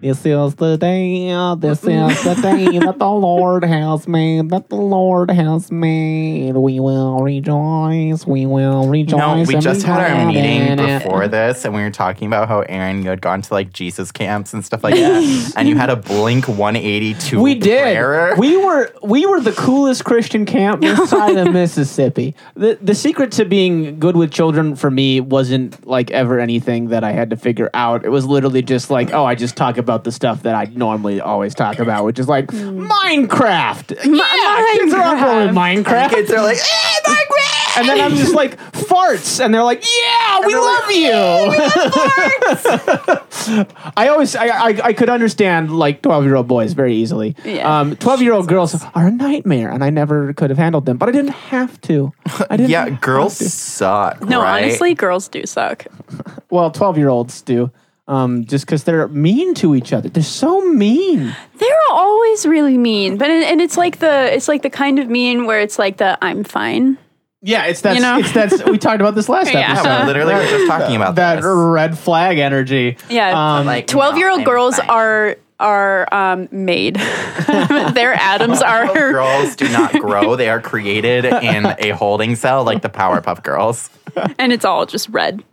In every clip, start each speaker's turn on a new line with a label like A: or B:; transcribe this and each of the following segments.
A: This is the day, this is the day that the Lord has made, that the Lord has made. We will rejoice, we will rejoice.
B: No, we just had our meeting
A: in it.
B: before this, and we were talking about how Eryn you had gone to like Jesus camps and stuff like that, and you had a Blink 182.
A: We did.
B: prayer.
A: We were we were the coolest Christian camp this side of Mississippi. The the secret to being good with children for me wasn't like ever anything that I had to figure out. It was literally just like, oh, I just talk about the stuff that I normally always talk about, which is like Minecraft. yeah, kids are on board with Minecraft.
B: kids are like, eh, Minecraft!
A: And then I'm just like farts, and they're like, "Yeah, we
B: they're
A: love you." I always, I, I, I could understand like twelve year old boys very easily.
C: Yeah.
A: Um, twelve year old girls are a nightmare, and I never could have handled them, but I didn't have to. I didn't.
B: Yeah, girls suck.
C: No,
B: right?
C: honestly, girls do suck.
A: Well, twelve year olds do. Um, just because they're mean to each other, they're so mean.
C: They're always really mean, but and it's like the it's like the kind of mean where it's like the I'm fine.
A: Yeah, it's that.
C: You know?
A: It's that. We talked about this last
C: Yeah.
A: episode.
B: Yeah, we literally were just talking about
A: that
B: this.
A: red flag energy.
C: Yeah,
A: Um,
B: Like,
C: twelve year old girls
B: fine.
C: are are um, made. Their atoms are
B: girls do not grow; they are created in a holding cell, like the Powerpuff Girls.
C: and it's all just red.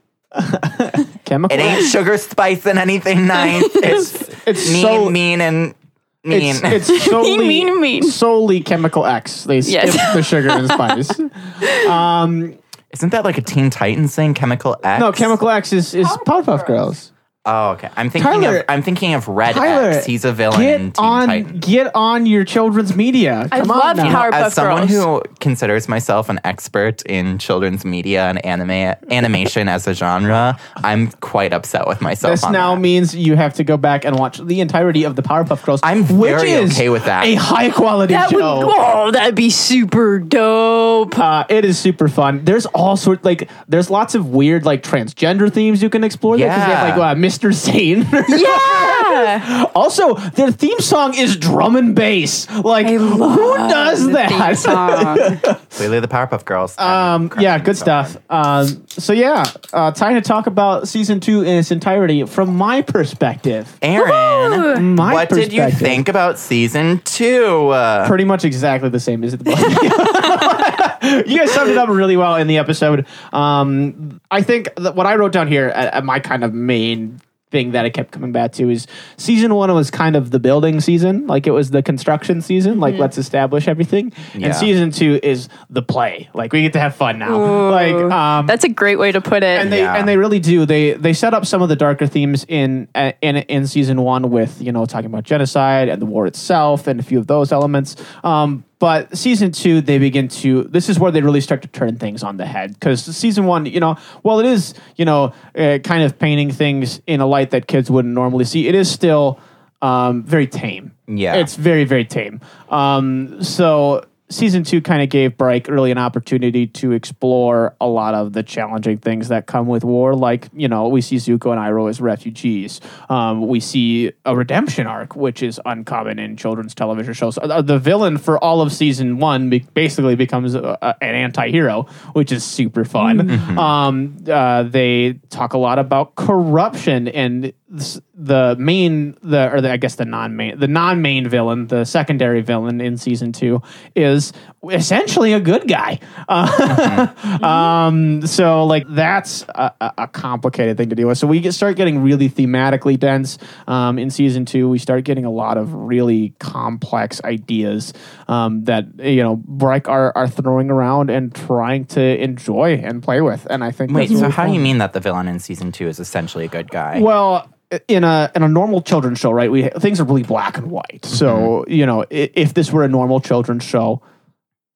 A: Chemical.
B: It ain't sugar, spice, and anything nice. It's
A: It's
B: mean,
A: so-
B: mean, and mean.
A: It's, it's solely
C: Mean, mean.
A: solely chemical X. They skip
C: Yes.
A: the sugar and spice.
B: Um, Isn't that like a Teen Titans thing? Chemical X.
A: No, chemical X is is Powerpuff Girls.
B: Oh, okay. I'm thinking
A: Tyler-
B: of I'm thinking of Red
A: Tyler,
B: X. He's a villain in
A: Get
B: Teen
A: on,
B: Titans.
A: get on your children's media.
C: I
A: Come on
C: love
A: now.
C: Powerpuff
B: As someone
C: Girls.
B: who considers myself an expert in children's media and anime animation as a genre, I'm quite upset with myself.
A: This
B: on
A: now
B: that.
A: means you have to go back and watch the entirety of the Powerpuff Girls.
B: I'm
A: which
B: very
A: is
B: okay with that.
A: A high quality
C: that would
A: show.
C: oh that'd be super dope.
A: Uh, it is super fun. There's all sort like there's lots of weird like transgender themes you can explore. there, 'cause they have
B: Yeah.
A: like uh, Mr. Zane.
C: Yeah,
A: also, their theme song is drum and bass. Like who does
C: the
A: that?
C: theme song.
B: Clearly, the Powerpuff Girls.
A: Um, yeah, good stuff. Um, so yeah, uh, time to talk about season two in its entirety from my perspective.
B: Eryn,
A: My
B: what did you think about season two? Uh,
A: Pretty much exactly the same as the book. you guys summed it up really well in the episode. Um, I think that what I wrote down here, uh, uh, my kind of main thing that I kept coming back to is season one was kind of the building season, like it was the construction season, like let's establish everything.
B: Yeah.
A: And season two is the play, like we get to have fun now. Like um,
C: That's a great way to put it.
A: and they
B: Yeah.
A: and they really do. They they set up some of the darker themes in uh, in in season one with you know talking about genocide and the war itself and a few of those elements. Um, but season two, they begin to. This is where they really start to turn things on the head because season one, you know, while it is you know uh, kind of painting things in a light that kids wouldn't normally see, it is still um, very tame.
B: Yeah.
A: it's very very tame. Um, so season two kind of gave Bryke really an opportunity to explore a lot of the challenging things that come with war. Like, you know, we see Zuko and Iroh as refugees. Um, we see a redemption arc, which is uncommon in children's television shows. Uh, the villain for all of season one be- basically becomes a, a- an anti hero, which is super fun. Um, uh, they talk a lot about corruption and the main the or the, I guess the non main the non main villain the secondary villain in season two is essentially a good guy. Uh, um, so like that's a, a- complicated thing to deal with. So we get, start getting really thematically dense um, in season two. We start getting a lot of really complex ideas um, that you know Bryke are are throwing around and trying to enjoy and play with. And I think
B: wait, so how do you mean that the villain in season two is essentially a good guy?
A: Well, in a in a normal children's show, right? We things are really black and white. So you know, if this were a normal children's show,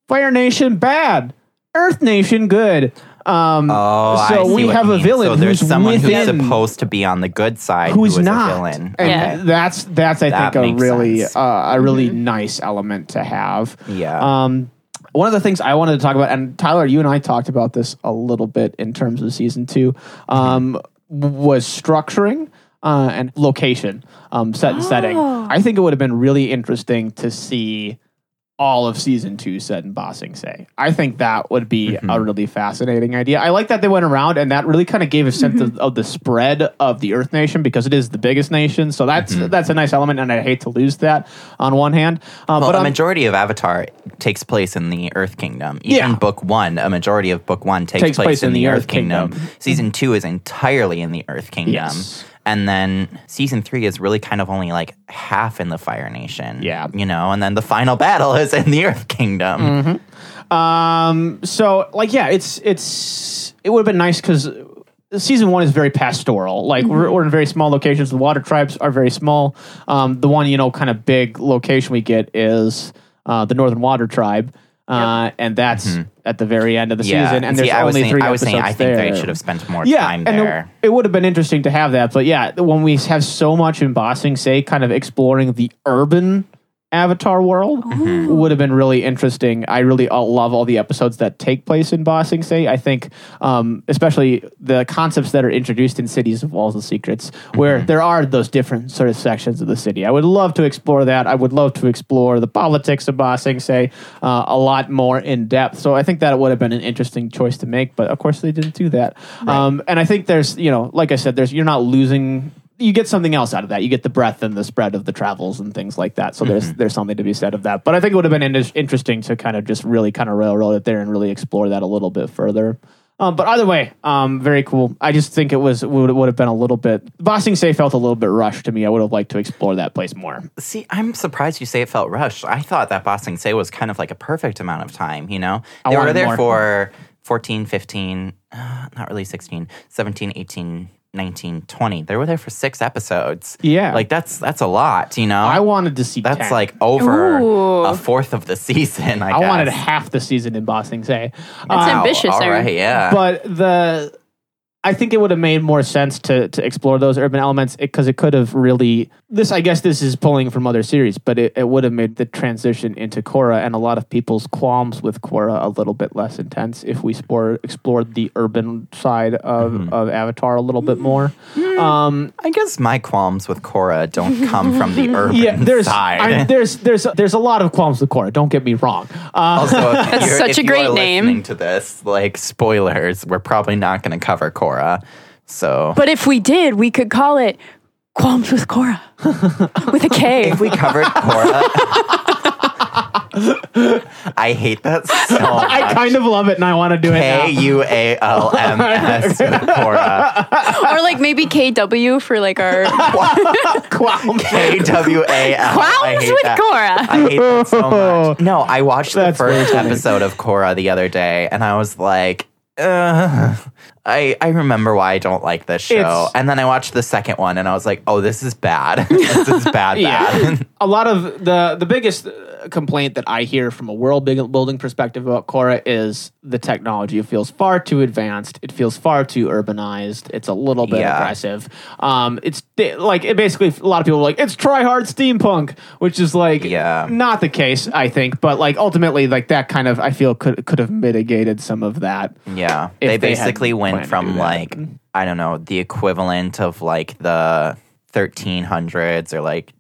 A: Fire Nation bad, Earth Nation good. Um,
B: Oh,
A: so we have a villain
B: So there's
A: who's
B: someone who's supposed to be on the good side
A: who's
B: who is
A: not
B: a villain.
A: and
C: Yeah.
A: that's that's I
B: That
A: think a really uh, a really nice element to have.
B: Yeah.
A: Um, one of the things I wanted to talk about, and Tyler, you and I talked about this a little bit in terms of season two, um, was structuring uh, and location, um, set and setting. I think it would have been really interesting to see all of season two set in Ba Sing Se. I think that would be a really fascinating idea. I like that they went around and that really kind of gave a sense of, of the spread of the Earth Nation because it is the biggest nation. So that's that's a nice element, and I hate to lose that on one hand. Uh,
B: Well,
A: but
B: a
A: on-
B: majority of Avatar takes place in the Earth Kingdom. Even
A: Yeah.
B: book one, a majority of book one takes, place, in, the, Earth Kingdom. Season two is entirely in the Earth Kingdom.
A: Yes.
B: And then season three is really kind of only like half in the Fire Nation.
A: Yeah.
B: You know, and then the final battle is in the Earth Kingdom.
A: Mm-hmm. Um. So, like, yeah, it's it's it would have been nice because season one is very pastoral. Like, we're, we're in very small locations. The water tribes are very small. Um. The one you know, kind of big location we get is uh, the Northern Water Tribe. Uh, and that's at the very end of the
B: Mm-hmm. Yeah.
A: season, and
B: See,
A: there's
B: I
A: only
B: saying,
A: three
B: I was saying I think
A: there.
B: they should have spent more
A: yeah,
B: time
A: and it-
B: there.
A: it, would have been interesting to have that. But yeah, when we have so much in Ba Sing Se, kind of exploring the urban Avatar world
B: Mm-hmm.
A: would have been really interesting. I really uh, love all the episodes that take place in Ba Sing Se. I think, um, especially the concepts that are introduced in Cities of Walls and Secrets, where
B: Mm-hmm.
A: there are those different sort of sections of the city. I would love to explore that. I would love to explore the politics of Ba Sing Se uh, a lot more in depth. So I think that would have been an interesting choice to make, but of course they didn't do that. Um, and I think there's, you know, like I said, there's you're not losing you get something else out of that. You get the breadth and the spread of the travels and things like that. So there's there's something to be said of that. But I think it would have been in- interesting to kind of just really kind of railroad it there and really explore that a little bit further. Um, but either way, um, very cool. I just think it was would, would have been a little bit. Ba Sing Se felt a little bit rushed to me. I would have liked to explore that place more.
B: See, I'm surprised you say it felt rushed. I thought that Ba Sing Se was kind of like a perfect amount of time, you know? They were there
A: more.
B: for 14, 15, uh, not really 16, 17, 18, 19, 20. They were there for six episodes.
A: Yeah.
B: Like that's that's a lot, you know?
A: I wanted to see
B: that's
A: 10.
B: like over
C: Ooh.
B: a fourth of the season, I,
A: I
B: guess.
A: wanted half the season in Ba Sing Se.
C: That's
A: Uh,
C: ambitious,
B: All
C: Eryn.
B: right, yeah.
A: but the I think it would have made more sense to to explore those urban elements because it, could have really this. I guess this is pulling from other series, but it, it would have made the transition into Korra and a lot of people's qualms with Korra a little bit less intense if we spore, explored the urban side of,
B: Mm-hmm.
A: of Avatar a little bit more. Um,
B: I guess my qualms with Korra don't come from the urban
A: yeah, there's
B: side.
A: I, there's there's there's a lot of qualms with Korra. Don't get me wrong. Uh,
B: Also,
C: That's such
B: if
C: a
B: you
C: great
B: are
C: name.
B: listening To this, like spoilers, we're probably not going to cover Korra. So
C: But if we did, we could call it Qualms with Korra with a K.
B: if we covered Korra. I hate that so much.
A: I kind of love it, and I want to do it now.
B: K U A L M S with Korra.
C: or like maybe KW for like our
A: Qualms.
B: K W A L. I
C: Qualms with
B: that.
C: Korra.
B: I hate that so much. No, I watched the
A: That's very
B: first
A: funny.
B: episode of Korra the other day, and I was like, uh, I I remember why I don't like this show.
A: It's-
B: and then I watched the second one, and I was like, oh, this is bad. this is bad.
A: Yeah.
B: bad.
A: a lot of the the biggest uh, complaint that I hear from a world big- building perspective about Korra is the technology. It feels far too advanced. It feels far too urbanized. It's a little bit
B: Yeah.
A: aggressive. Um, it's like it basically a lot of people are like it's try hard steampunk, which is like
B: Yeah.
A: not the case. I think, but like ultimately, like that kind of I feel could could have mitigated some of that.
B: Yeah,
A: If
B: they
A: they had
B: basically went from like I don't know the equivalent of like the 1300s or like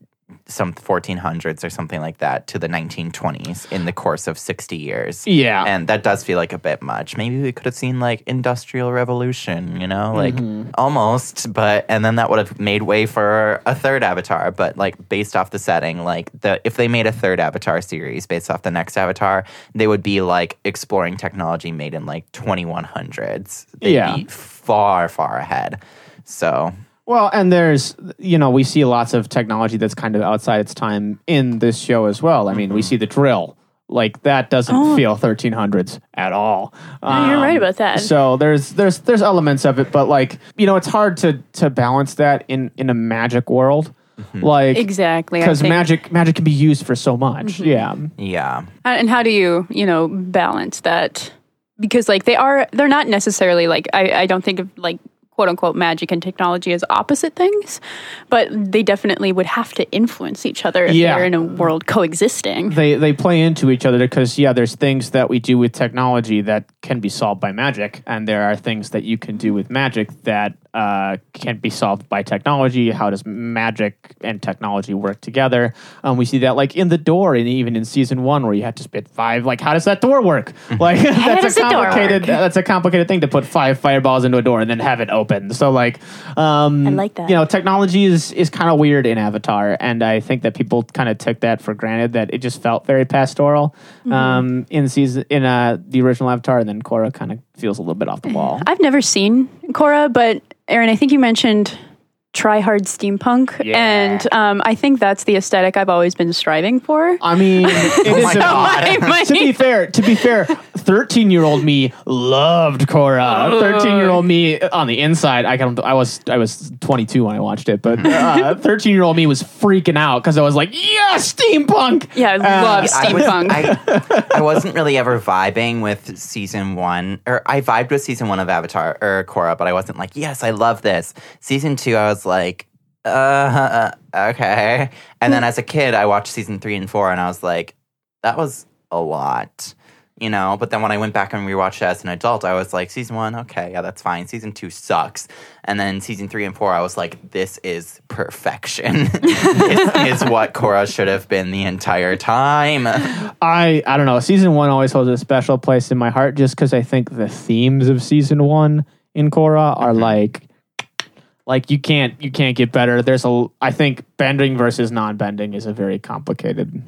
B: some 1400s or something like that to the 1920s in the course of 60 years.
A: Yeah.
B: and that does feel like a bit much. Maybe we could have seen like industrial revolution, you know, like
A: Mm-hmm.
B: almost, but and then that would have made way for a third Avatar. But like based off the setting, like the if they made a third Avatar series based off the next Avatar, they would be like exploring technology made in like 2100s. They'd
A: Yeah.
B: be far far ahead. So
A: Well, and there's, you know, we see lots of technology that's kind of outside its time in this show as well. I mean, we mm-hmm. see the drill. Like that doesn't oh. feel 1300s at all.
C: Oh, you're
A: Um,
C: right about that.
A: Um, so there's there's there's elements of it, but like you know, it's hard to to balance that in in a magic world, mm-hmm. like
C: Exactly. I
A: because
C: think-
A: magic magic can be used for so much. Mm-hmm. Yeah,
B: yeah, uh,
C: And how do you, you know, balance that? Because like they are, they're not necessarily like I, I don't think of like quote unquote magic and technology as opposite things, but they definitely would have to influence each other if
A: Yeah.
C: they're in a world coexisting.
A: they they play into each other because yeah, there's things that we do with technology that can be solved by magic, and there are things that you can do with magic that uh, can be solved by technology. How does magic and technology work together? Um, we see that like in the door, and even in season one, where you had to spit five. Like, how does that door work? Like, that's
C: does
A: a
C: door
A: complicated. That's a complicated thing to put five fireballs into a door and then have it open. So like, um,
C: I like that.
A: You know, technology is is kind of weird in Avatar, and I think that people kind of took that for granted. That it just felt very pastoral
C: Mm-hmm.
A: um, in season in uh, the original Avatar, and then Korra kind of feels a little bit off the wall.
C: I've never seen Korra, but Eryn, I think you mentioned try hard steampunk,
A: Yeah.
C: and um, I think that's the aesthetic I've always been striving for.
A: I mean, it
B: Oh
A: is
B: my God.
C: I might-
A: to be fair, to be fair, thirteen-year-old me loved Korra. Thirteen-year-old me on the inside, I can I was I was twenty-two when I watched it, but uh, thirteen-year-old me was freaking out because I was like, yeah, steampunk.
C: yeah, I love
B: I,
C: steampunk.
B: was, I, I wasn't really ever vibing with season one, or I vibed with season one of Avatar or Korra, but I wasn't like, yes, I love this. Season two, I was like, uh, okay. And then as a kid, I watched season three and four, and I was like, that was a lot, you know. But then when I went back and rewatched it as an adult, I was like, season one, okay, yeah, that's fine. Season two sucks, and then season three and four, I was like, this is perfection. this is what Korra should have been the entire time.
A: I I don't know. Season one always holds a special place in my heart, just because I think the themes of season one in Korra are
B: Mm-hmm.
A: like, like you can't you can't get better. There's a I think bending versus non-bending is a very complicated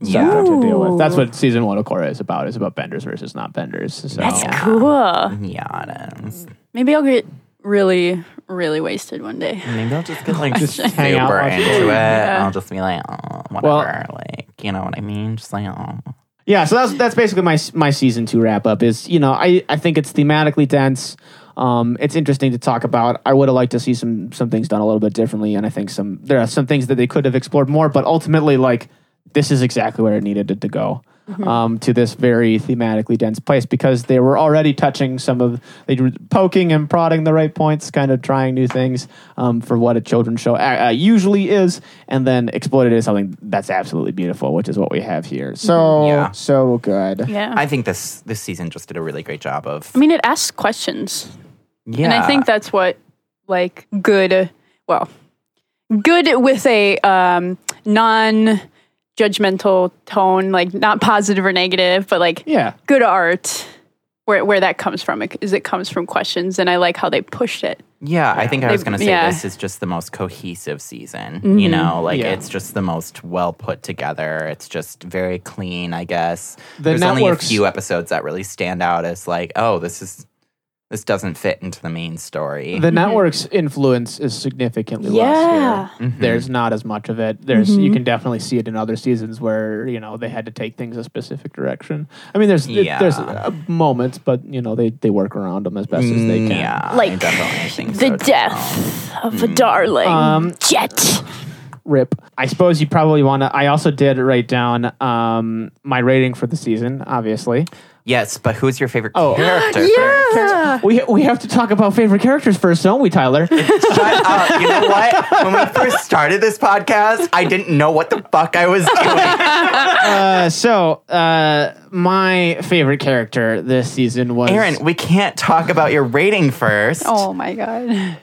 B: Yeah.
A: subject to deal with. That's what season one of Korra is about. Is about benders versus not benders. So
C: That's cool.
B: Mm-hmm. Yeah.
C: Maybe I'll get really, really wasted one day.
B: Maybe I'll just get like
A: Just
B: super
A: hang out, watch
B: into
A: it.
B: it.
C: Yeah.
B: I'll just be like, oh, whatever. like, you know what I mean? Just like, oh.
A: Yeah, so that's that's basically my my season two wrap up. Is you know I I think it's thematically dense. Um, it's interesting to talk about. I would have liked to see some some things done a little bit differently, and I think some there are some things that they could have explored more. But ultimately, like this is exactly where it needed to, to go. Um, to this very thematically dense place because they were already touching some of they were poking and prodding the right points, kind of trying new things um, for what a children's show uh, uh, usually is, and then exploited it as something that's absolutely beautiful, which is what we have here. So
B: Yeah.
A: so good.
C: Yeah.
B: I think this this season just did a really great job of.
C: I mean, it asks questions.
B: Yeah.
C: And I think that's what, like, good, well, good with a um, non judgmental tone, like not positive or negative, but like
A: Yeah.
C: good art. Where, where that comes from is it comes from questions, and I like how they pushed it.
B: Yeah, I think I was going to say
C: yeah.
B: this is just the most cohesive season. You know, like
A: Yeah.
B: it's just the most well put together. It's just very clean, I guess.
A: The
B: There's only a few episodes that really stand out as like, oh, this is this doesn't fit into the main story.
A: The network's influence is significantly
C: Yeah.
A: less here.
B: Mhm.
A: There's not as much of it. There's you can definitely see it in other seasons where you know they had to take things a specific direction. I mean, there's it- there's uh, moments, but you know they they work around them as best as they
B: Mm,
A: can.
B: Yeah, I
C: Like,
B: definitely think
C: the
B: so, too.
C: death of a darling
A: Um,
C: jet.
A: Rip. I suppose you probably want to. I also did write down um, my rating for the season. Obviously,
B: Yes, but who's your favorite
A: Oh.
B: character?
C: Yeah.
A: we we have to talk about favorite characters first, don't we, Tyler?
B: Shut up. You know what? When we first started this podcast, I didn't know what the fuck I was doing.
A: uh, so uh, my favorite character this season was
B: Eryn, we can't talk about your rating first.
C: Oh my god.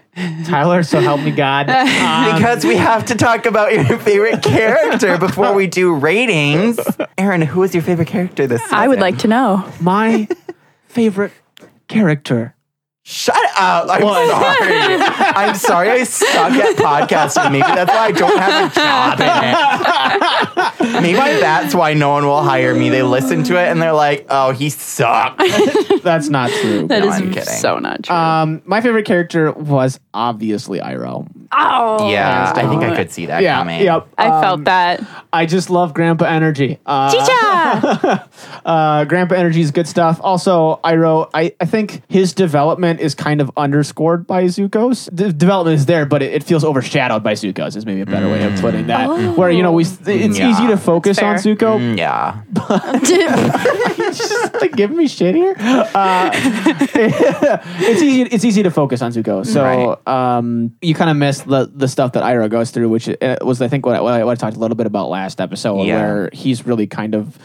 A: Tyler. So help me God. Um,
B: Because we have to talk about your favorite character before we do ratings. Eryn, who is your favorite character this season?
C: I would like to know.
A: my favorite character.
B: Shut up. I'm sorry. I'm sorry I suck at podcasting. Maybe that's why I don't have a job in it. Maybe that's why no one will hire me. They listen to it and they're like, oh, he sucks.
A: That's not true.
C: That
B: No,
C: is
B: I'm kidding.
C: so not true.
A: um, my favorite character was obviously Iroh.
C: oh.
B: Yeah, I think I could see that
A: Yeah,
B: coming.
A: yep.
C: I
A: Um,
C: felt that.
A: I just love Grandpa Energy. Uh,
C: Chicha!
A: uh, Grandpa Energy is good stuff. Also, Iroh, I, I think his development development is kind of underscored by Zuko's. The development is there, but it, it feels overshadowed by Zuko's. Is maybe a better way of putting that. Where you know we, it's
B: Yeah.
A: easy to focus on
C: That's fair.
A: Zuko.
B: Mm, yeah.
A: just like giving me shit here. Uh, it's easy. It's easy to focus on Zuko. So um, you kind of miss the the stuff that Iroh goes through, which uh, was I think what I, what I, what I talked a little bit about last episode,
B: Yeah.
A: where he's really kind of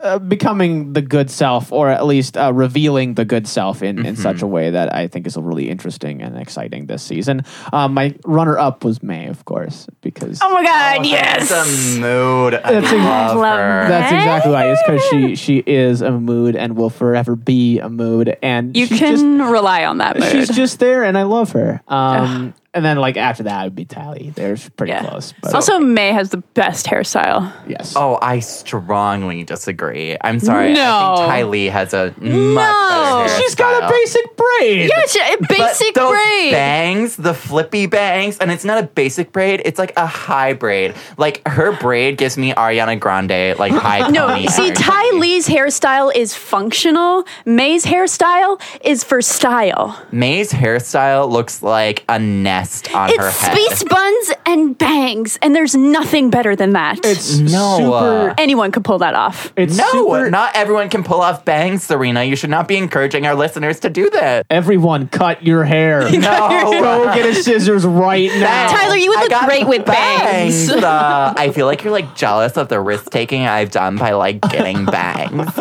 A: uh, becoming the good self, or at least uh, revealing the good self in, in such a way that I think is really interesting and exciting this season. Um, my runner up was May, of course, because
C: oh my god,
B: It's
C: yes.
B: a mood. I
A: That's a-
B: love
C: Love
B: her.
A: That's exactly why. It's because she she is a mood and will forever be a mood, and
C: You
A: she's
C: can rely on that mood.
A: she's just there, and I love her. Um, and then like after that, it would be Ty Lee. They're pretty
C: yeah.
A: close. But
C: also, May has the best hairstyle.
A: yes.
B: Oh, I strongly disagree. I'm sorry. I
C: No.
B: think Ty Lee has a much
C: No.
B: better
A: she's got a basic braid.
C: Yeah, she- a
B: But
C: basic
B: those
C: braid.
B: bangs, the flippy bangs, and it's not a basic braid; it's like a high braid. Like her braid gives me Ariana Grande like high.
C: No, see,
B: energy.
C: Ty Lee's hairstyle is functional. May's hairstyle is for style.
B: May's hairstyle looks like a nest on her
C: It's
B: head.
C: space buns and bangs, and there's nothing better than that.
A: It's
B: No,
A: super.
B: uh,
C: Anyone could pull that off.
A: it's
B: no,
A: super.
B: not everyone can pull off bangs, Serena. You should not be encouraging our listeners to do that.
A: Everyone, cut your hair.
B: No.
A: Go get a scissors right now.
C: Tyler, you would look great with bangs.
B: Uh, I feel like you're like jealous of the risk taking I've done by like getting bangs.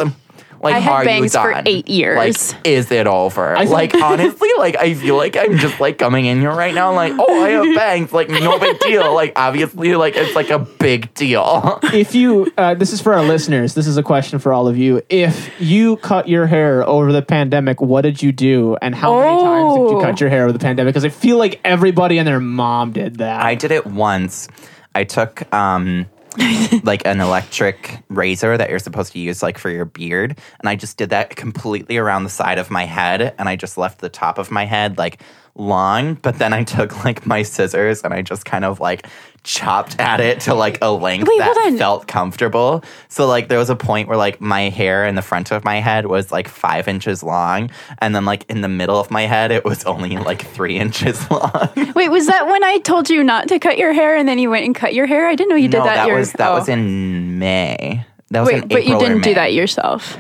B: Like,
C: I had
B: are
C: bangs
B: you
C: for eight years.
B: Like, is it over?
A: think-
B: like, honestly, like I feel like I'm just like coming in here right now, like, oh, I have bangs. Like, no big deal. Like, obviously, like it's like a big deal.
A: if you, uh, this is for our listeners. This is a question for all of you. If you cut your hair over the pandemic, what did you do, and how many times did you
C: Oh.
A: cut your hair over the pandemic? Because I feel like everybody and their mom did that.
B: I did it once. I took um like an electric razor that you're supposed to use like for your beard. And I just did that completely around the side of my head and I just left the top of my head like long but then I took like my scissors and I just kind of like chopped at it to like a length
C: Wait,
B: that felt comfortable. So like there was a point where like my hair in the front of my head was like five inches long, and then like in the middle of my head it was only like three inches long.
C: Wait, was that when I told you not to cut your hair and then you went and cut your hair? I didn't know you did
B: no,
C: that.
B: that
C: your-
B: was that
C: oh.
B: was in May. That was
C: Wait,
B: in
C: but you didn't do that yourself.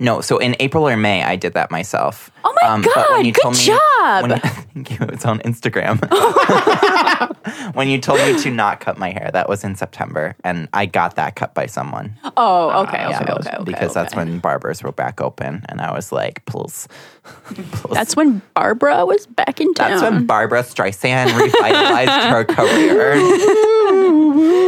B: No, so in April or May, I did that myself.
C: Oh my
B: Um,
C: God,
B: when you
C: good
B: told me-
C: job.
B: when thank you. It's on Instagram. when you told me to not cut my hair, that was in September, and I got that cut by someone.
C: Oh, okay, okay,
B: Yeah,
C: okay, okay.
B: because that's when barbers were back open, and I was like, "Please." please.
C: That's when Barbara was back in town.
B: That's when Barbra Streisand revitalized her career.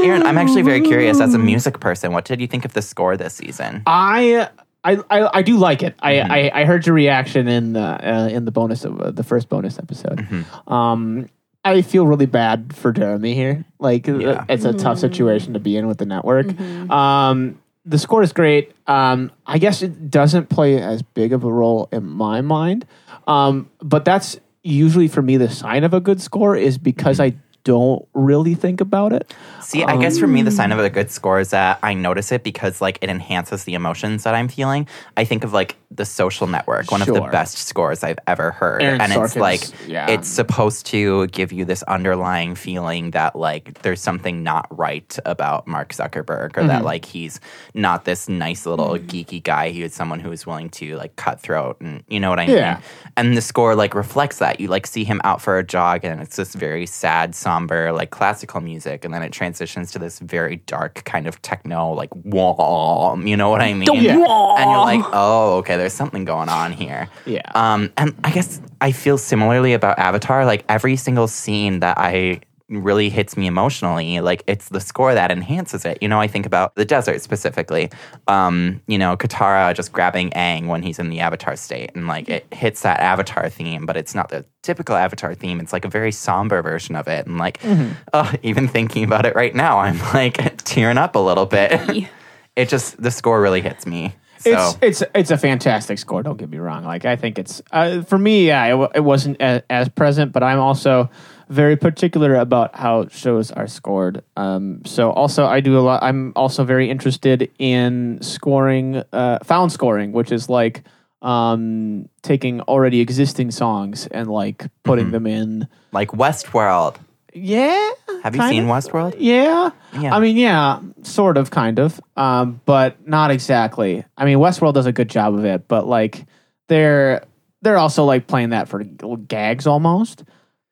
B: Eryn, I'm actually very curious as a music person. What did you think of the score this season?
A: I I, I, I do like it. I,
B: Mm-hmm.
A: I, I heard your reaction in the uh, in the bonus of uh, the first bonus episode.
B: Mm-hmm.
A: Um, I feel really bad for Jeremy here. Like uh,
B: Yeah.
A: it's a tough situation to be in with the network.
C: Mm-hmm.
A: Um, the score is great. Um, I guess it doesn't play as big of a role in my mind, um, but that's usually for me the sign of a good score is because
B: Mm-hmm.
A: I don't really think about it.
B: See, I guess for me, the sign of a um, good score is that I notice it because like it enhances the emotions that I'm feeling. I think of like the Social Network, one of the best scores I've ever heard,
A: Eryn
B: and it's like
A: yeah.
B: it's supposed to give you this underlying feeling that like there's something not right about Mark Zuckerberg, or
A: Mm-hmm.
B: that like he's not this nice little geeky guy. He is someone who is willing to like cutthroat, and you know what I
A: Yeah.
B: mean. And the score like reflects that. You like see him out for a jog, and it's this very sad, somber, like classical music, and then it transitions to this very dark kind of techno, like wah. You know what I mean?
A: Yeah.
B: And you're like, oh, okay, there's something going on here.
A: Yeah.
B: Um, and I guess I feel similarly about Avatar. Like every single scene that I really hits me emotionally, like it's the score that enhances it. You know, I think about the desert specifically. Um, you know, Katara just grabbing Aang when he's in the Avatar state, and like it hits that Avatar theme, but it's not the typical Avatar theme. It's like a very somber version of it, and like, oh, even thinking about it right now, I'm like tearing up a little bit. it just the score really hits me. So.
A: It's it's it's a fantastic score. Don't get me wrong. Like I think it's uh, for me. Yeah, it, w- it wasn't as, as present, but I'm also very particular about how shows are scored. Um, so also I do a lot. I'm also very interested in scoring, uh, found scoring, which is like um, taking already existing songs and like putting
B: Mm-hmm.
A: them in.
B: Like Westworld.
A: Yeah.
B: Have you seen
A: of.
B: Westworld?
A: Yeah.
B: Yeah.
A: I mean, yeah, sort of, kind of, um, but not exactly. I mean, Westworld does a good job of it, but like they're they're also like playing that for gags almost.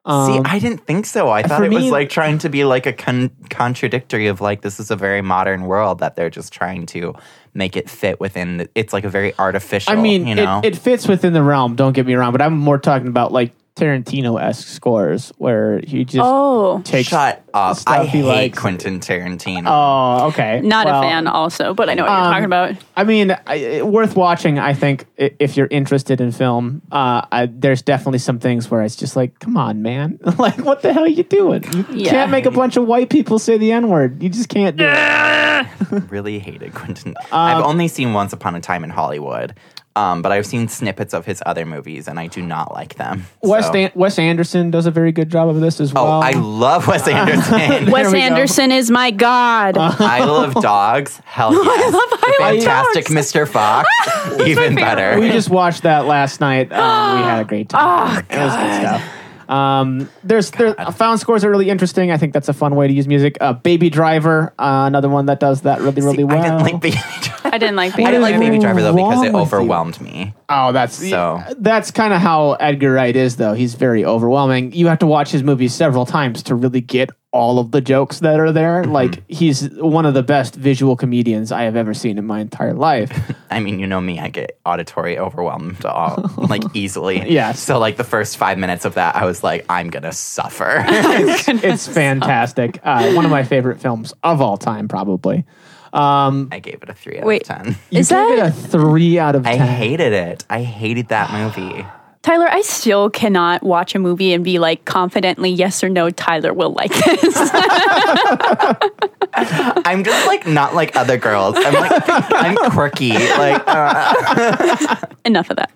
A: Um,
B: See, I didn't think so. I thought it was like trying to be like a con- contradictory of like this is a very modern world that they're just trying to make it fit within. The, it's like a very artificial.
A: I mean,
B: you know,
A: it, it fits within the realm. Don't get me wrong, but I'm more talking about like Tarantino esque scores where he just
C: Oh,
A: takes.
B: shut up. I
A: he
B: hate
A: likes.
B: Quentin Tarantino.
A: Oh, okay.
C: not
A: Well,
C: a fan also, but I know what you're
A: um,
C: talking about.
A: I mean, I, worth watching. I think if you're interested in film, uh, I, there's definitely some things where it's just like, come on, man, like what the hell are you doing? You
C: Yeah.
A: can't make a bunch of white people say the n word. You just can't do it.
B: really hated Quentin.
A: Um,
B: I've only seen Once Upon a Time in Hollywood, um, but I've seen snippets of his other movies, and I do not like them.
A: Wes,
B: So-
A: An- Wes Anderson does a very good job of this as well. Oh.
B: I love Wes Anderson.
C: Wes
A: we go.
C: Anderson is my god.
B: Isle of Dogs. Hell yes.
C: I love
B: The
C: Isle of
B: Fantastic
C: Dogs.
B: Mr. Fox. Even better.
A: we just watched that last night. Um, we had a great time. it was good stuff. Um, there's there found scores are really interesting. I think that's a fun way to use music. Uh, Baby Driver, uh, another one that does that really really
B: See,
A: well.
B: I didn't like Baby Driver.
C: I didn't like Baby I
B: didn't like Baby Driver though because it overwhelmed me.
A: Oh, that's
B: So-
A: that's kind of how Edgar Wright is, though. He's very overwhelming. You have to watch his movies several times to really get all of the jokes that are there.
B: Mm-hmm.
A: Like he's one of the best visual comedians I have ever seen in my entire life.
B: I mean, you know me, I get auditory overwhelmed all, like easily.
A: Yes.
B: So like the first five minutes of that, I was like, I'm gonna suffer.
A: it's fantastic. Uh, one of my favorite films of all time, probably. Um,
B: I gave it a three out
C: Wait.
B: of ten.
A: you
C: Is
A: gave it
C: that-
A: a three out of ten.
B: I
A: ten.
B: hated it. I hated that movie.
C: Tyler, I still cannot watch a movie and be like confidently yes or no. Tyler will like this.
B: I'm just like not like other girls. I'm like I'm quirky. Like uh,
C: Enough of that.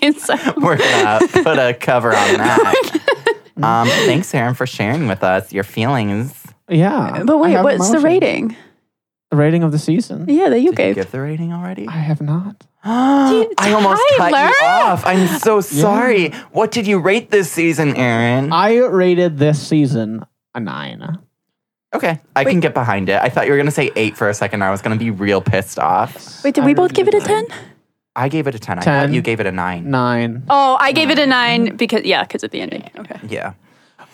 C: okay, so
B: we're gonna put a cover on that. Um, thanks, Eryn, for sharing with us your feelings.
A: yeah,
C: but
A: I
C: wait,
A: have
C: what's the
A: emotions.
C: rating?
A: The rating of the season?
C: Yeah, that you
B: Did you
C: gave.
B: give the rating already?
A: I have not.
B: I almost cut
C: Tyler?
B: you off. I'm so sorry. What did you rate this season, Eryn?
A: I rated this season a nine.
B: okay, I can get behind it. I thought you were gonna say eight for a second. I was gonna be real pissed off.
C: Wait, did
A: I
C: we both give it a ten?
B: I gave it a ten. I
A: 10.
B: thought you gave it a nine.
A: Nine.
C: Oh, I gave it a nine because yeah, because of the ending. Okay.
B: Yeah.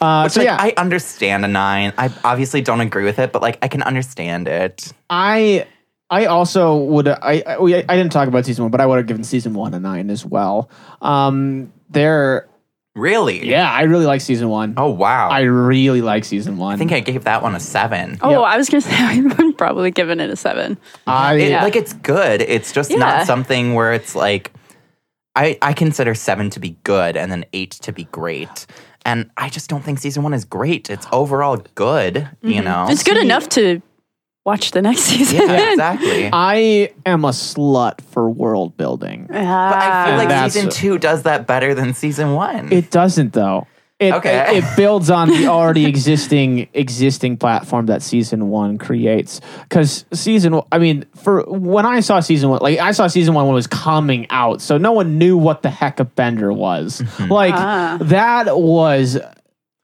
A: Uh,
B: Which
A: so
B: like,
A: yeah,
B: I understand a nine. I obviously don't agree with it, but like I can understand it.
A: I I also would I I, I didn't talk about season one, but I would have given season one a nine as well. Um, there,
B: Really?
A: yeah, I really like season one.
B: Oh wow.
A: I
B: I,
A: really like season one.
B: I think I gave that one a seven.
C: Oh,
A: Yep.
C: I was gonna say I would probably given it a seven.
A: I
B: It,
C: Yeah.
B: Like it's good. It's just
C: Yeah.
B: not something where it's like I I consider seven to be good and then eight to be great. And I just don't think season one is great. It's overall good, you mm-hmm. know.
C: It's good enough to watch the next season.
B: yeah, exactly.
A: I am a slut for world building. Ah.
B: but I feel like season two does that better than season one.
A: It doesn't though. It,
B: Okay.
A: it, it builds on the already existing existing platform that season one creates. Because season, I mean, for when I saw season one, like I saw season one when it was coming out, so no one knew what the heck a bender was. like
C: Ah.
A: that was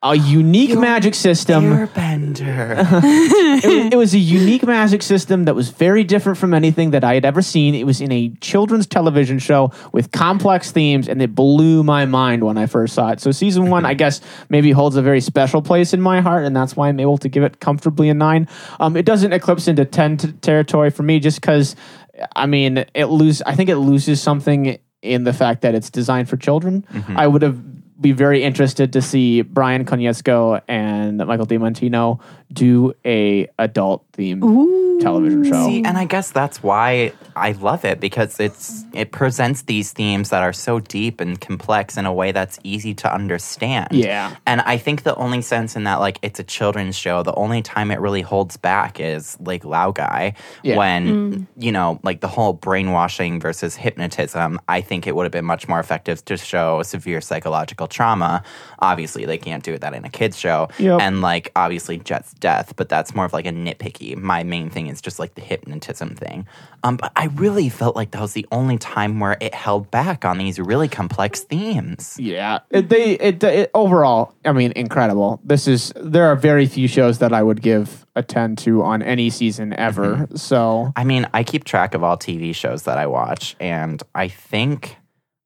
A: a unique magic system.
B: Airbender.
A: it, was, it was a unique magic system that was very different from anything that I had ever seen. It was in a children's television show with complex themes, and it blew my mind when I first saw it. So, season one, I guess, maybe holds a very special place in my heart, and that's why I'm able to give it comfortably a nine. Um, it doesn't eclipse into 10 t- territory for me just because, I mean, it lose. I think it loses something in the fact that it's designed for children. I would have be very interested to see Brian Konietzko and Michael DiMartino do a adult themed television show.
B: See, and I guess that's why I love it because it's it presents these themes that are so deep and complex in a way that's easy to understand.
A: Yeah.
B: And I think the only sense in that like it's a children's show, the only time it really holds back is like Laogai
A: Yeah.
B: when mm. you know, like the whole brainwashing versus hypnotism, I think it would have been much more effective to show severe psychological trauma. Obviously, they can't do that in a kids show.
A: Yep.
B: And like obviously Jet's death, but that's more of like a nitpicky. My main thing is just like the hypnotism thing. Um, but I really felt like that was the only time where it held back on these really complex themes.
A: Yeah, it, they it, it overall. I mean, incredible. This is there are very few shows that I would give a ten to on any season ever. So
B: I mean, I keep track of all TV shows that I watch, and I think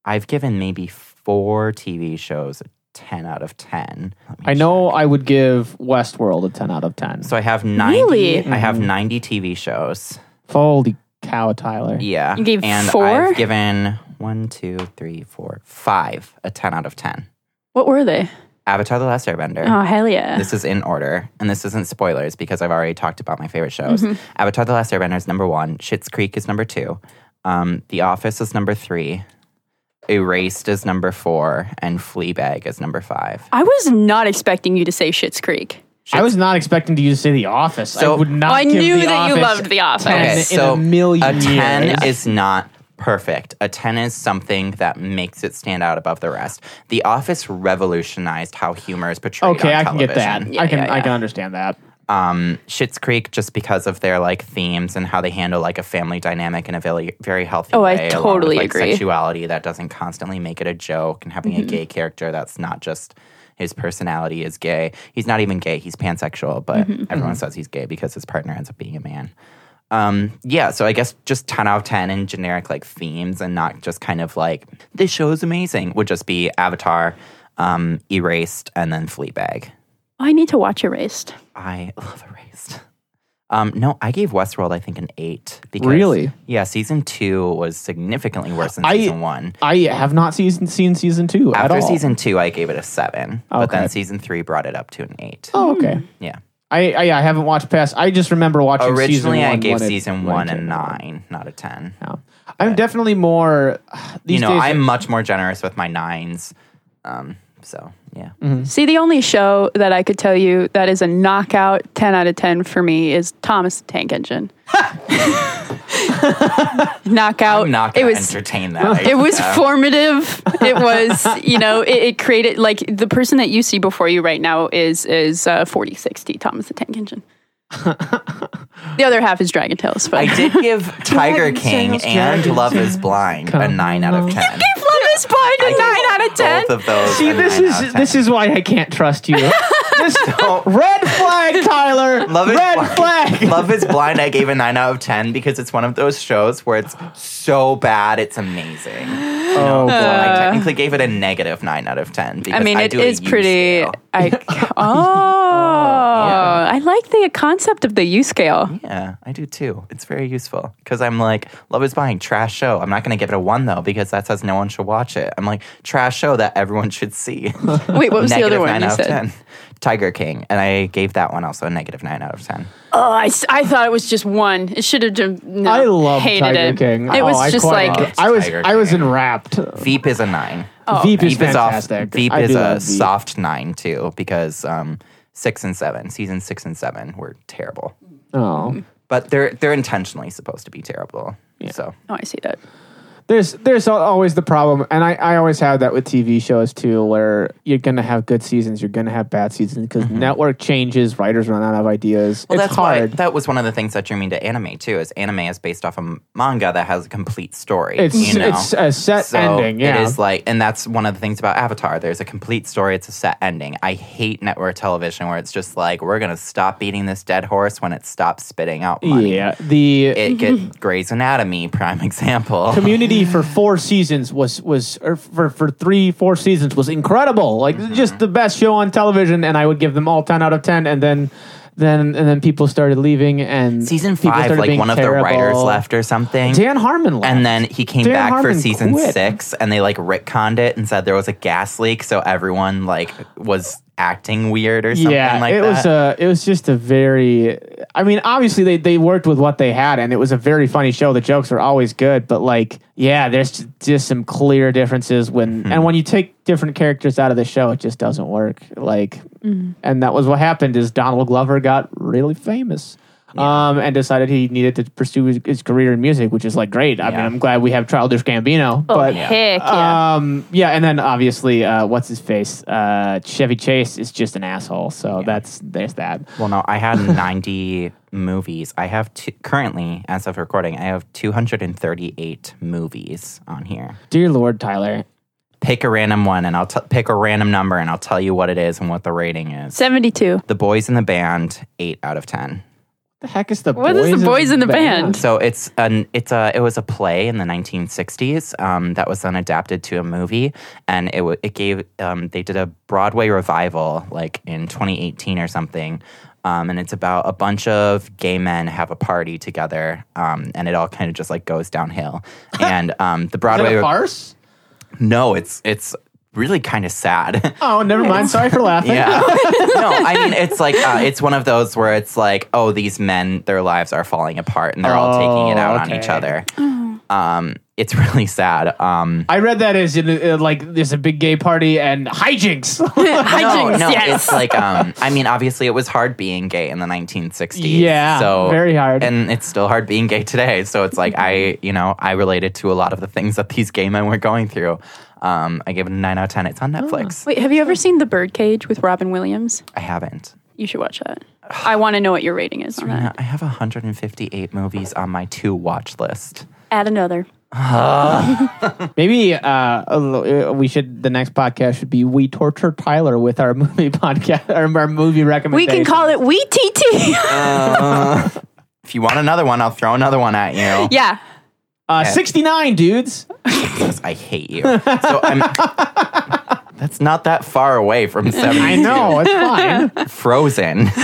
B: I've given maybe four TV shows a 10 out of 10.
A: I know I would give Westworld a ten out of ten.
B: So I have 90
C: Really?
B: I have 90 TV shows.
A: Holy cow, Tyler!
B: Yeah.
C: You gave
B: and
C: four?
B: I've given one, two, three, four, five, a 10 out of 10.
C: What were they?
B: Avatar The Last Airbender.
C: Oh hell yeah!
B: This is in order, and this isn't spoilers because I've already talked about my favorite shows.
C: Mm-hmm.
B: Avatar: The Last Airbender is number one. Schitt's Creek is number two. Um, the Office is number three. Erased is number four, and Fleabag is number five.
C: I was not expecting you to say Schitt's Creek.
A: I was not expecting you to say The Office. I would not.
C: I
A: give
C: knew
A: The
C: that you loved The Office.
A: 10
B: Okay,
A: in
B: so
A: a million
B: a ten
A: years.
B: is not perfect. A ten is something that makes it stand out above the rest. The Office revolutionized how humor is portrayed.
A: okay.
B: on
A: I can get that.
C: Yeah,
A: I can.
C: yeah,
A: I can understand that.
B: Um, Schitt's Creek just because of their like themes and how they handle like a family dynamic in a very very healthy
C: Oh, I
B: way. along
C: totally
B: with, like,
C: agree.
B: Sexuality that doesn't constantly make it a joke and having a gay character that's not just his personality is gay. He's not even gay. He's pansexual, but everyone says he's gay because his partner ends up being a man. Um, yeah, so I guess just 10 out of 10 in generic like themes and not just kind of like this show is amazing would just be Avatar, um, Erased, and then Fleabag.
C: I need to watch Erased.
B: I love Erased. Um, no, I gave Westworld I think an eight. Because,
A: Really?
B: Yeah, season two was significantly worse than
A: I-
B: season one.
A: I have not season, seen season two at
B: After
A: all.
B: season two, I gave it a seven, but then season three brought it up to an eight.
A: Oh, okay.
B: Yeah.
A: I, I I haven't watched past. I just remember watching. season
B: Originally,
A: one
B: I gave season one a nine, not a ten.
A: Yeah. I'm definitely more. These
B: you know,
A: days,
B: I'm much more generous with my nines. Um, so yeah.
A: Mm-hmm.
C: See, the only show that I could tell you that is a knockout 10 out of 10 for me is Thomas the Tank Engine. knockout.
B: I'm not
C: it was
B: entertain that.
C: it was
B: idea.
C: formative. It was, you know, it, it created like the person that you see before you right now is is uh, 4060 Thomas the Tank Engine. the other half is Dragon Tales, but
B: I did give Tiger
A: Dragon
B: King
A: Tales,
B: and
A: Dragon
B: Love is
A: Tales.
B: Blind a nine out of ten.
C: You gave Love is Blind a
B: I gave
C: nine out of ten.
B: Both of those.
A: See, this is this is why I can't trust you. this
B: Don't-
A: red flag, Tyler.
B: Love is
A: red
B: Blind.
A: flag.
B: Love is Blind. I gave a nine out of ten because it's one of those shows where it's so bad it's amazing.
A: oh,
B: So I technically gave it a negative nine out of ten. Because
C: I mean,
B: I
C: it
B: do a
C: is
B: U
C: pretty.
B: scale.
C: I oh, I like the concept of the U scale.
B: Yeah, I do too. It's very useful because I'm like, Love is Blind, trash show. I'm not going to give it a one though because that says no one should watch it. I'm like, trash show that everyone should see.
C: Wait, what was the other
B: Negative
C: one
B: nine
C: you
B: out of
C: said?
B: ten. Tiger King, and I gave that one also a negative nine out of ten.
C: Oh, I thought it was just one. It should have just. No,
A: I love
C: hated
A: Tiger
C: it.
A: King.
C: It
A: Oh,
C: was
A: I
C: just
A: quite
C: like.
A: I was
B: Tiger
A: I was
B: King.
A: enwrapped.
B: Veep is a nine.
C: Oh,
A: Veep is
B: Veep is off.
A: fantastic.
B: Veep
A: I
B: is a
A: Veep.
B: soft nine too because um, six and seven, season six and seven were terrible,
A: Oh,
B: but they're they're intentionally supposed to be terrible. So
C: oh, I see that.
A: There's there's always the problem, and I, I always have that with TV shows too, where you're gonna have good seasons, you're gonna have bad seasons because network changes, writers run out of ideas.
B: Mm-hmm. Well,
A: it's
B: that's
A: hard.
B: why that was one of the things that drew me to anime too. Is anime is based off a manga that has a complete story.
A: It's
B: you know?
A: it's a set
B: So
A: ending. Yeah,
B: It is like, and that's one of the things about Avatar. There's a complete story. It's a set ending. I hate network television where it's just like we're gonna stop beating this dead horse when it stops spitting out money.
A: yeah. The
B: It get Grey's Anatomy prime example.
A: community for four seasons was was or for for three four seasons was incredible like
B: Mm-hmm.
A: just the best show on television and i would give them all 10 out of 10 and then then and then people started leaving and
B: Season
A: people
B: five,
A: started
B: like
A: being
B: one of the
A: terrible.
B: writers left or something.
A: dan harmon left.
B: and then he came
A: Dan
B: back
A: Harmon
B: for season
A: quit.
B: six, and they like retconned it and said there was a gas leak, so everyone like was acting weird or something
A: yeah
B: like
A: it
B: that.
A: was a it was just a very i mean obviously they they worked with what they had and it was a very funny show the jokes are always good but like yeah there's just, just some clear differences when
B: Hmm.
A: and when you take different characters out of the show it just doesn't work like and that was what happened is donald glover got really famous um, and decided he needed to pursue his, his career in music, which is like great. I mean, I'm glad we have Childish Gambino,
C: Oh,
A: but
C: heck yeah.
A: um, yeah, and then obviously, uh, what's his face? Uh, Chevy Chase is just an asshole. So that's there's that.
B: Well, no, I had 90 movies. I have two, currently, as of recording, I have 238 movies on here.
A: Dear Lord, Tyler.
B: Pick a random one, and I'll t- pick a random number, and I'll tell you what it is and what the rating is.
C: 72.
B: The Boys in the Band, eight out of ten.
A: The heck is the
C: What
A: boys
C: is the boys in the band?
B: So it's an it's a it was a play in the 1960s um, that was then adapted to a movie, and it w- it gave um, they did a Broadway revival like in 2018 or something. Um, and it's about a bunch of gay men have a party together, um, and it all kind of just like goes downhill. And um, the
A: Is that
B: Broadway,
A: a farce?
B: no, it's it's really kind of sad.
A: Oh, never mind. Sorry for laughing.
B: Yeah. no, I mean it's like uh, it's one of those where it's like, oh, these men, their lives are falling apart, and they're all taking it out on each
A: okay.
B: other. Um, it's really sad. Um,
A: I read that as in, uh, like there's a big gay party and hijinks.
B: no,
C: Hijinks,
B: no,
C: yes.
B: it's like um, I mean, obviously, it was hard being gay in the 1960s.
A: Yeah,
B: so
A: very hard.
B: and it's still hard being gay today. So it's like I, you know, I related to a lot of the things that these gay men were going through. Um, I gave it a nine out of ten. It's on Netflix.
C: Wait, have you ever seen The Birdcage with Robin Williams?
B: I haven't.
C: You should watch that. I want to know what your rating is on that.
B: I have 158 movies on my to watch list.
C: Add another.
A: Maybe uh, a little- uh, we should. The next podcast should be "We Torture Tyler" with our movie podcast, our, our movie recommendation.
C: We
A: recommendation.
C: can call it We TT.
B: If you want another one, I'll throw another one at you.
C: yeah.
A: Uh, sixty nine dudes.
B: Because I hate you. So I'm. That's not that far away from 70.
A: I know it's fine.
B: Frozen.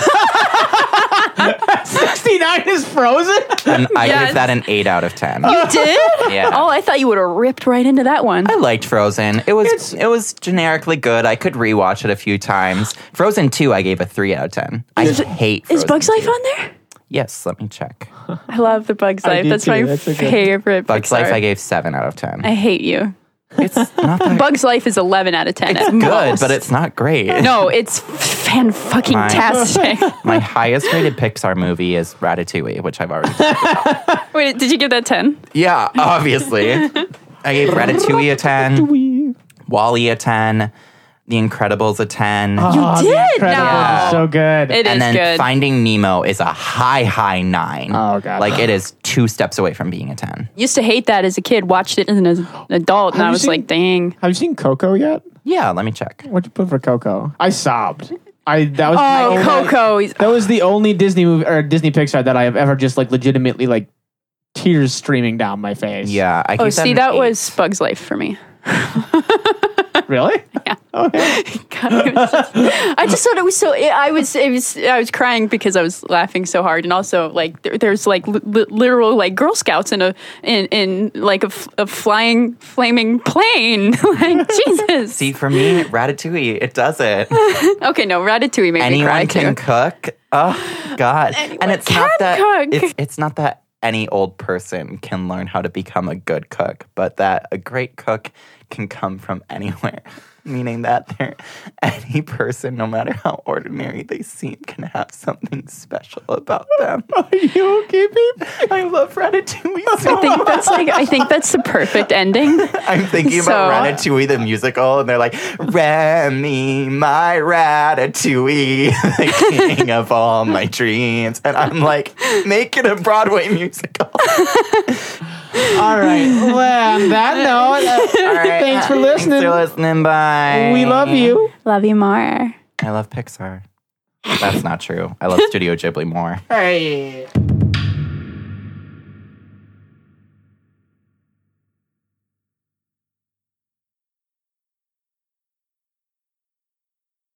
A: Sixty nine is frozen.
B: And I
C: Yes.
B: give that an 8 out of 10.
C: You Did?
B: Yeah.
C: Oh, I thought you would have ripped right into that one.
B: I liked Frozen. It was it was generically good. I could rewatch it a few times. Frozen 2, I gave a 3 out of 10. I hate Frozen
C: Is Bugs
B: 2.
C: Life on there?
B: Yes, let me check.
C: I love the Bugs
A: I
C: Life.
A: do
C: That's
A: too.
C: my
A: That's a good-
C: favorite.
B: Bugs
C: Pixar.
B: Life, I gave 7 out of 10.
C: I hate you.
B: It's not that
C: Bugs Life is 11 out of 10. at
B: good,
C: most.
B: but it's not great.
C: No, it's fan fucking tastic.
B: My highest rated Pixar movie is Ratatouille, which I've already
C: Wait, did you give that 10?
B: Yeah, obviously. I gave Ratatouille a 10, WALL-E a 10, The Incredibles a 10.
A: Oh, you
C: did?
A: The Incredibles
C: No.
A: is so good.
C: It is
B: and then
C: good.
B: Finding Nemo is a high, high nine.
A: Oh, God.
B: Like it is two steps away from being a 10.
C: Used to hate that as a kid, watched it as an an adult, and
A: Have
C: I was
A: seen-
C: like, dang.
A: Have you seen Coco yet?
B: Yeah, let me check.
A: What'd you put for Coco? I sobbed. I that was the
C: Oh,
A: only-
C: Coco. he's-
A: That was the only Disney movie or Disney Pixar that I have ever just like legitimately like tears streaming down my face.
B: Yeah, I
C: Oh, see,
B: an
C: that
B: eight.
C: was Bugs Life for me.
A: Really?
C: Yeah.
A: Oh, okay.
C: God, was just- I just thought it was so. I was, it was, I was crying because I was laughing so hard, and also like there, there's like li- li- literal like Girl Scouts in a in in like a, f- a flying flaming plane. like Jesus.
B: See, for me, Ratatouille, it does it.
C: okay, no, Ratatouille made me cry
B: Anyone can
C: too.
B: cook. Oh God! and it's not
C: can
B: that
C: cook.
B: it's it's not that any old person can learn how to become a good cook, but that a great cook can come from anywhere. Meaning that there, any person, no matter how ordinary they seem, can have something special about them.
A: Are you okay, babe?
B: I love Ratatouille so
C: I think that's like I think that's the perfect ending.
B: I'm thinking
C: So-
B: about Ratatouille the musical, and they're like, Remy, my Ratatouille, the king of all my dreams. And I'm like, make it a Broadway musical.
A: All right. Well, on that note, uh,
B: All right.
A: Thanks for listening.
B: Thanks for listening. Bye.
A: we love you.
C: Love you more.
B: I love Pixar. That's not true. I love Studio Ghibli more.
A: Hey.